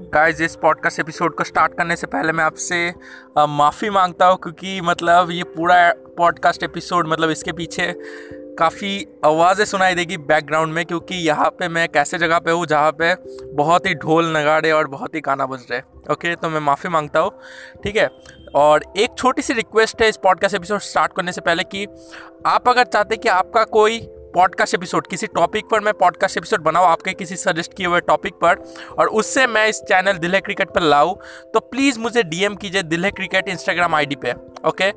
Guys इस podcast episode को start करने से पहले मैं आपसे माफ़ी माँगता हूँ क्योंकि मतलब ये पूरा पॉडकास्ट एपिसोड मतलब इसके पीछे काफ़ी आवाज़ें सुनाई देगी बैकग्राउंड में क्योंकि यहाँ पे मैं एक ऐसे जगह पे हूँ जहाँ पे बहुत ही ढोल नगाड़े और बहुत ही गाना बज रहे ओके तो मैं माफ़ी माँगता हूँ, ठीक है? और एक छोटी सी रिक्वेस्ट है इस पॉडकास्ट एपिसोड स्टार्ट करने से पहले कि आप अगर चाहते कि आपका कोई पॉडकास्ट एपिसोड किसी टॉपिक पर मैं पॉडकास्ट एपिसोड बनाऊँ, आपके किसी सजेस्ट किए हुए टॉपिक पर, और उससे मैं इस चैनल दिल्ली क्रिकेट पर लाऊँ तो प्लीज़ मुझे डीएम कीजिए दिल्ली क्रिकेट इंस्टाग्राम आईडी पे ओके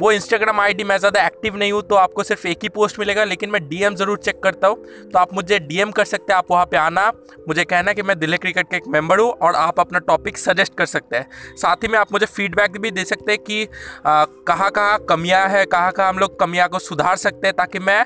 वो इंस्टाग्राम आईडी मैं ज़्यादा एक्टिव नहीं हूँ तो आपको सिर्फ़ एक ही पोस्ट मिलेगा, लेकिन मैं डीएम ज़रूर चेक करता हूँ तो आप मुझे डीएम कर सकते हैं, आप वहाँ पर आना, मुझे कहना कि मैं दिल्ली क्रिकेट का एक मेंबर हूँ, और आप अपना टॉपिक सजेस्ट कर सकते हैं। साथ ही में आप मुझे फीडबैक भी दे सकते हैं कि कहाँ कहाँ कमियाँ है कहाँ कहाँ हम लोग कमियाँ को सुधार सकते हैं, ताकि मैं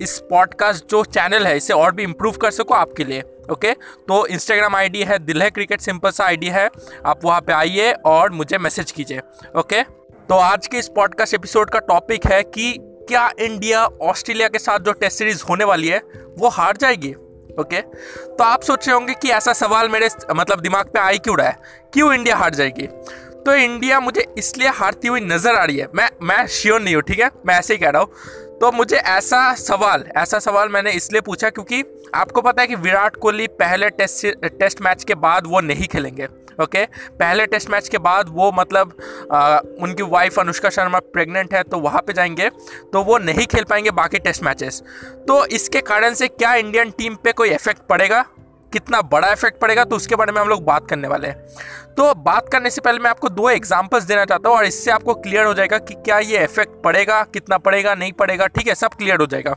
इस पॉडकास्ट जो चैनल है, इसे और भी इम्प्रूव कर सको आपके लिए ओके तो इंस्टाग्राम आईडी है दिल है क्रिकेट सिंपल सा आईडी है, आप वहाँ पे आइए और मुझे मैसेज कीजिए ओके तो आज के इस पॉडकास्ट एपिसोड का टॉपिक है कि क्या इंडिया ऑस्ट्रेलिया के साथ जो टेस्ट सीरीज़ होने वाली है, वो हार जाएगी ओके तो आप सोच रहे होंगे कि ऐसा सवाल मेरे मतलब दिमाग पे आई क्यों रहा है? क्यों इंडिया हार जाएगी? तो इंडिया मुझे इसलिए हारती हुई नज़र आ रही है, मैं मैं श्योर नहीं हूँ, ठीक है? मैं ऐसे ही कह रहा हूँ। तो मुझे ऐसा सवाल ऐसा सवाल मैंने इसलिए पूछा क्योंकि आपको पता है कि विराट कोहली पहले टेस्ट टेस्ट मैच के बाद वो नहीं खेलेंगे ओके पहले टेस्ट मैच के बाद वो मतलब आ, उनकी वाइफ अनुष्का शर्मा प्रेग्नेंट है तो वहाँ पे जाएँगे तो वो नहीं खेल पाएँगे बाकी टेस्ट मैचेस तो इसके कारण से क्या इंडियन टीम पे कोई इफ़ेक्ट पड़ेगा? कितना बड़ा इफ़ेक्ट पड़ेगा तो उसके बारे में हम लोग बात करने वाले हैं। तो बात करने से पहले मैं आपको दो एग्जाम्पल्स देना चाहता हूँ और इससे आपको क्लियर हो जाएगा कि क्या ये इफ़ेक्ट पड़ेगा कितना पड़ेगा नहीं पड़ेगा ठीक है सब क्लियर हो जाएगा।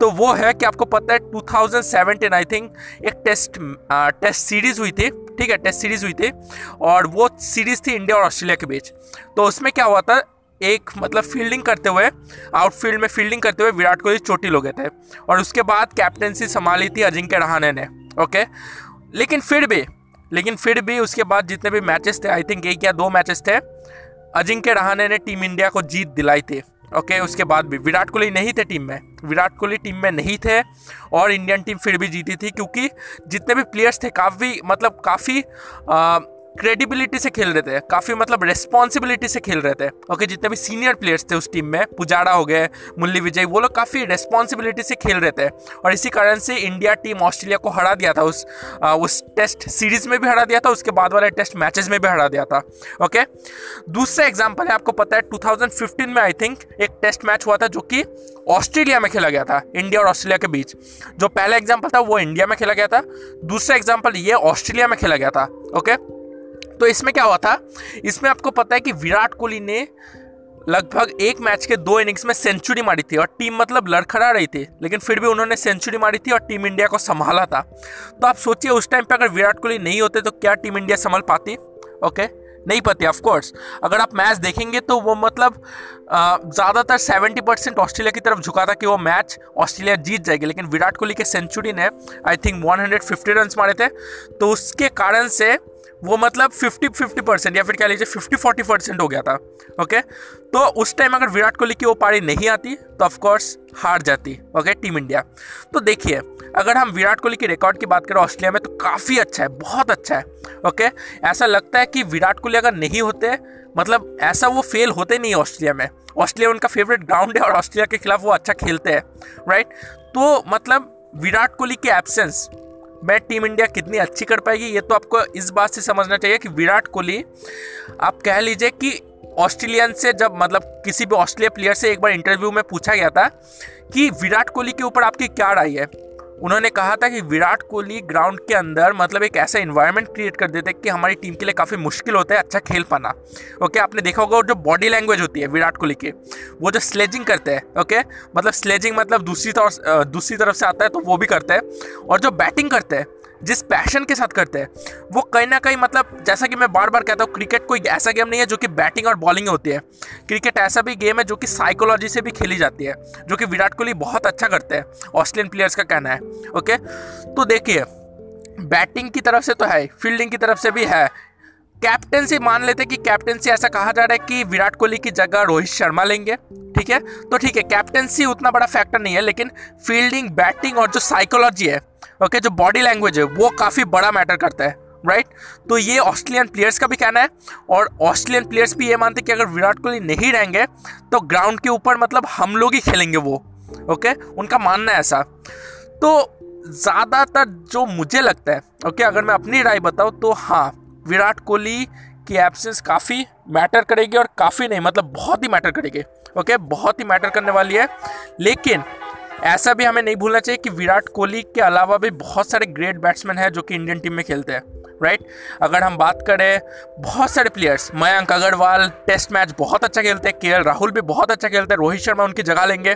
तो वो है कि आपको पता है 2017 आई थिंक एक टेस्ट आ, टेस्ट सीरीज़ हुई थी ठीक है टेस्ट सीरीज़ हुई थी और वो सीरीज़ थी इंडिया और ऑस्ट्रेलिया के बीच। तो उसमें क्या हुआ था एक मतलब फील्डिंग करते हुए आउटफील्ड में फील्डिंग करते हुए विराट कोहली चोटिल हो थे और उसके बाद कैप्टनसी संभाली थी अजिंक्य रहाने ने। ओके लेकिन फिर भी लेकिन फिर भी उसके बाद जितने भी मैचेस थे आई थिंक एक या दो मैचेस थे अजिंक्य रहाने ने टीम इंडिया को जीत दिलाई थी। ओके okay, उसके बाद भी विराट कोहली नहीं थे टीम में। विराट कोहली टीम में नहीं थे और इंडियन टीम फिर भी जीती थी क्योंकि जितने भी प्लेयर्स थे काफ़ी मतलब काफ़ी क्रेडिबिलिटी से खेल रहे थे। काफ़ी मतलब रेस्पॉन्सिबिलिटी से खेल रहे थे। ओके जितने भी सीनियर प्लेयर्स थे उस टीम में पुजारा हो गए मुरली विजय वो लोग काफ़ी रेस्पॉन्सिबिलिटी से खेल रहे थे। और इसी कारण से इंडिया टीम ऑस्ट्रेलिया को हरा दिया था उस आ, उस टेस्ट सीरीज़ में भी हरा दिया था उसके बाद वाले टेस्ट मैचेज में भी हरा दिया था। ओके दूसरा एग्ज़ाम्पल है आपको पता है टू में आई थिंक एक टेस्ट मैच हुआ था जो कि ऑस्ट्रेलिया में खेला गया था इंडिया और ऑस्ट्रेलिया के बीच। जो पहला एग्ज़ाम्पल था वो इंडिया में खेला गया था। दूसरा एग्ज़ाम्पल ये ऑस्ट्रेलिया में खेला गया था। ओके तो इसमें क्या हुआ था? इसमें आपको पता है कि विराट कोहली ने लगभग एक मैच के दो इनिंग्स में सेंचुरी मारी थी और टीम मतलब लड़खड़ा रही थी, लेकिन फिर भी उन्होंने सेंचुरी मारी थी और टीम इंडिया को संभाला था। तो आप सोचिए, उस टाइम पे अगर विराट कोहली नहीं होते तो क्या टीम इंडिया संभाल पाती? ओके? नहीं पता ऑफ़ कोर्स अगर आप मैच देखेंगे तो वो मतलब ज़्यादातर सेवेंटी परसेंट ऑस्ट्रेलिया की तरफ़ झुका था कि वो मैच ऑस्ट्रेलिया जीत जाएगी, लेकिन विराट कोहली के सेंचुरी ने आई थिंक 150 रन मारे थे। तो उसके कारण से वो मतलब 50 50 परसेंट या फिर क्या लीजिए 50 40 परसेंट हो गया था ओके तो उस टाइम अगर विराट कोहली की वो पारी नहीं आती तो ऑफकोर्स हार जाती ओके टीम इंडिया तो देखिए, अगर हम विराट कोहली के रिकॉर्ड की बात करें ऑस्ट्रेलिया में तो काफ़ी अच्छा है, बहुत अच्छा है ओके ऐसा लगता है कि विराट कोहली अगर नहीं होते मतलब ऐसा वो फेल होते नहीं ऑस्ट्रेलिया में। ऑस्ट्रेलिया उनका फेवरेट ग्राउंड है और ऑस्ट्रेलिया के खिलाफ वो अच्छा खेलते हैं राइट तो मतलब विराट कोहली के एब्सेंस में टीम इंडिया कितनी अच्छी कर पाएगी, ये तो आपको इस बात से समझना चाहिए कि विराट कोहली, आप कह लीजिए कि ऑस्ट्रेलियन से जब मतलब किसी भी ऑस्ट्रेलिया प्लेयर से एक बार इंटरव्यू में पूछा गया था कि विराट कोहली के ऊपर आपकी क्या राय है? उन्होंने कहा था कि विराट कोहली ग्राउंड के अंदर मतलब एक ऐसा इन्वायरमेंट क्रिएट कर देते हैं कि हमारी टीम के लिए काफ़ी मुश्किल होता है अच्छा खेल पाना। ओके आपने देखा होगा जो बॉडी लैंग्वेज होती है विराट कोहली की, वो जो स्लेजिंग करते हैं ओके मतलब स्लेजिंग मतलब दूसरी तरफ़ दूसरी तरफ़ से आता है तो वो भी करते हैं। और जो बैटिंग करते हैं जिस पैशन के साथ करते हैं, वो कहीं ना कहीं मतलब जैसा कि मैं बार बार कहता हूँ क्रिकेट कोई ऐसा गेम नहीं है जो कि बैटिंग और बॉलिंग होती है। क्रिकेट ऐसा भी गेम है जो कि साइकोलॉजी से भी खेली जाती है, जो कि विराट कोहली बहुत अच्छा करते हैं ऑस्ट्रेलियन प्लेयर्स का कहना है ओके तो देखिए बैटिंग की तरफ़ से तो है फील्डिंग की तरफ़ से भी है। कैप्टनसी मान लेते कि कैप्टनसी ऐसा कहा जा रहा है कि विराट कोहली की जगह रोहित शर्मा लेंगे, ठीक है? तो ठीक है कैप्टनसी उतना बड़ा फैक्टर नहीं है, लेकिन फील्डिंग बैटिंग और जो साइकोलॉजी है ओके जो बॉडी लैंग्वेज है, वो काफ़ी बड़ा मैटर करता है राइट right? तो ये ऑस्ट्रेलियन प्लेयर्स का भी कहना है, और ऑस्ट्रेलियन प्लेयर्स भी ये मानते हैं कि अगर विराट कोहली नहीं रहेंगे तो ग्राउंड के ऊपर मतलब हम लोग ही खेलेंगे वो ओके उनका मानना है ऐसा। तो ज़्यादातर जो मुझे लगता है ओके अगर मैं अपनी राय बताऊँ तो हाँ विराट कोहली की एब्सेंस काफ़ी मैटर करेगी और काफ़ी नहीं मतलब बहुत ही मैटर करेगी ओके बहुत ही मैटर करने वाली है। लेकिन ऐसा भी हमें नहीं भूलना चाहिए कि विराट कोहली के अलावा भी बहुत सारे ग्रेट बैट्समैन हैं जो कि इंडियन टीम में खेलते हैं राइट अगर हम बात करें, बहुत सारे players Mayank Agarwal test match बहुत अच्छा खेलते हैं के राहुल भी बहुत अच्छा खेलते हैं, रोहित शर्मा उनकी जगह लेंगे,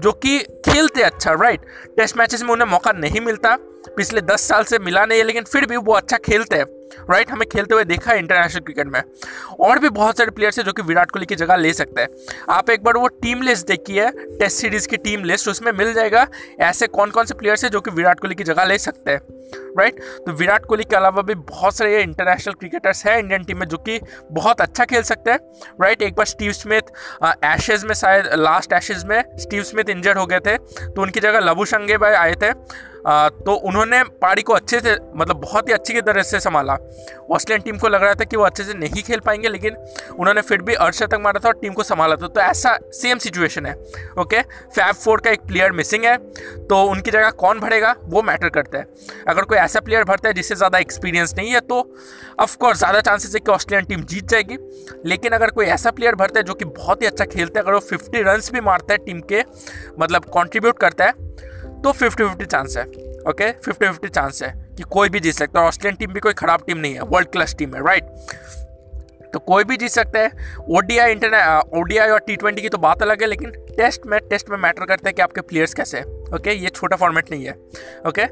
जो कि खेलते अच्छा राइट टेस्ट मैचेस में उन्हें मौका नहीं मिलता पिछले दस साल से मिला नहीं है, लेकिन फिर भी वो अच्छा खेलते हैं। राइट हमें खेलते हुए देखा है इंटरनेशनल क्रिकेट में। और भी बहुत सारे प्लेयर्स हैं जो कि विराट कोहली की जगह ले सकते हैं। आप एक बार वो टीम लिस्ट देखिए टेस्ट सीरीज़ की टीम लिस्ट उसमें मिल जाएगा ऐसे कौन कौन से प्लेयर्स हैं जो कि विराट कोहली की जगह ले सकते हैं। राइट तो विराट कोहली के अलावा भी बहुत सारे इंटरनेशनल क्रिकेटर्स हैं इंडियन टीम में जो कि बहुत अच्छा खेल सकते हैं। राइट एक बार स्टीव स्मिथ एशेज में शायद लास्ट एशेज में स्टीव स्मिथ इंजर्ड हो गए थे तो उनकी जगह लबू शंगे भाई आए थे। तो उन्होंने पारी को अच्छे से मतलब बहुत ही अच्छी तरह से संभाला। ऑस्ट्रेलियन टीम को लग रहा था कि वो अच्छे से नहीं खेल पाएँगे, लेकिन उन्होंने फिर भी अर्शतक मारा था और टीम को संभाला था। तो ऐसा सेम सिचुएशन है ओके फैब फोर का एक प्लेयर मिसिंग है तो उनकी जगह कौन भरेगा? वो मैटर करता है। अगर कोई ऐसा प्लेयर भरता है जिससे ज़्यादा एक्सपीरियंस नहीं है तो ऑफकोर्स ज़्यादा चांसेस है कि ऑस्ट्रेलियन टीम जीत जाएगी। लेकिन अगर कोई ऐसा प्लेयर भरता है जो कि बहुत ही अच्छा खेलता है, अगर वो फिफ्टी रन भी मारता है टीम के मतलब कॉन्ट्रीब्यूट करता है तो फिफ्टी फिफ्टी चांस है ओके फिफ्टी फिफ्टी चांस है कि कोई भी जीत सकता है। ऑस्ट्रेलियन टीम भी कोई खराब टीम नहीं है वर्ल्ड क्लास टीम है राइट तो कोई भी जीत सकता है। ओडीआई इंटरनेट ओडीआई और टी ट्वेंटी की तो बात अलग है, लेकिन टेस्ट में टेस्ट में मैटर करता है कि आपके प्लेयर्स कैसे हैं ओके ये छोटा फॉर्मेट नहीं है ओके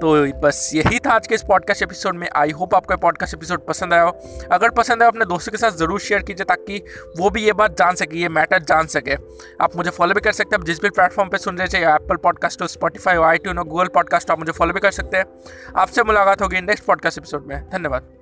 तो बस यही था आज के इस पॉडकास्ट एपिसोड में। आई होप आपको पॉडकास्ट एपिसोड पसंद आया हो। अगर पसंद आया अपने दोस्तों के साथ ज़रूर शेयर कीजिए, ताकि वो भी ये बात जान सके, ये मैटर जान सके। आप मुझे फॉलो भी कर सकते हैं जिस भी प्लेटफॉर्म पर सुन रहे चाहिए एप्पल पॉडकास्ट हो स्पॉटीफाई हो आई हो गूगल पॉडकास्ट हो, आप मुझे फॉलो भी कर सकते हैं। आपसे मुलाकात होगी नेक्स्ट पॉडकास्ट एपिसोड में। धन्यवाद।